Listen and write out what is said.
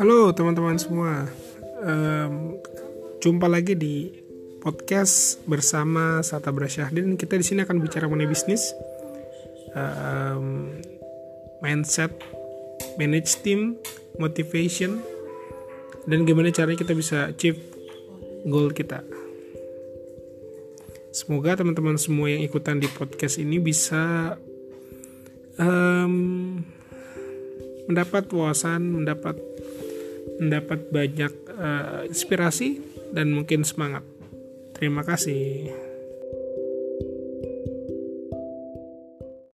Halo teman-teman semua, um, jumpa lagi di podcast bersama Sata Brasyahdin. Kita di sini akan bicara mengenai bisnis, um, mindset, manage team, motivation, dan gimana caranya kita bisa achieve goal kita. Semoga teman-teman semua yang ikutan di podcast ini bisa um, mendapat wawasan, mendapat mendapat banyak uh, inspirasi dan mungkin semangat. Terima kasih.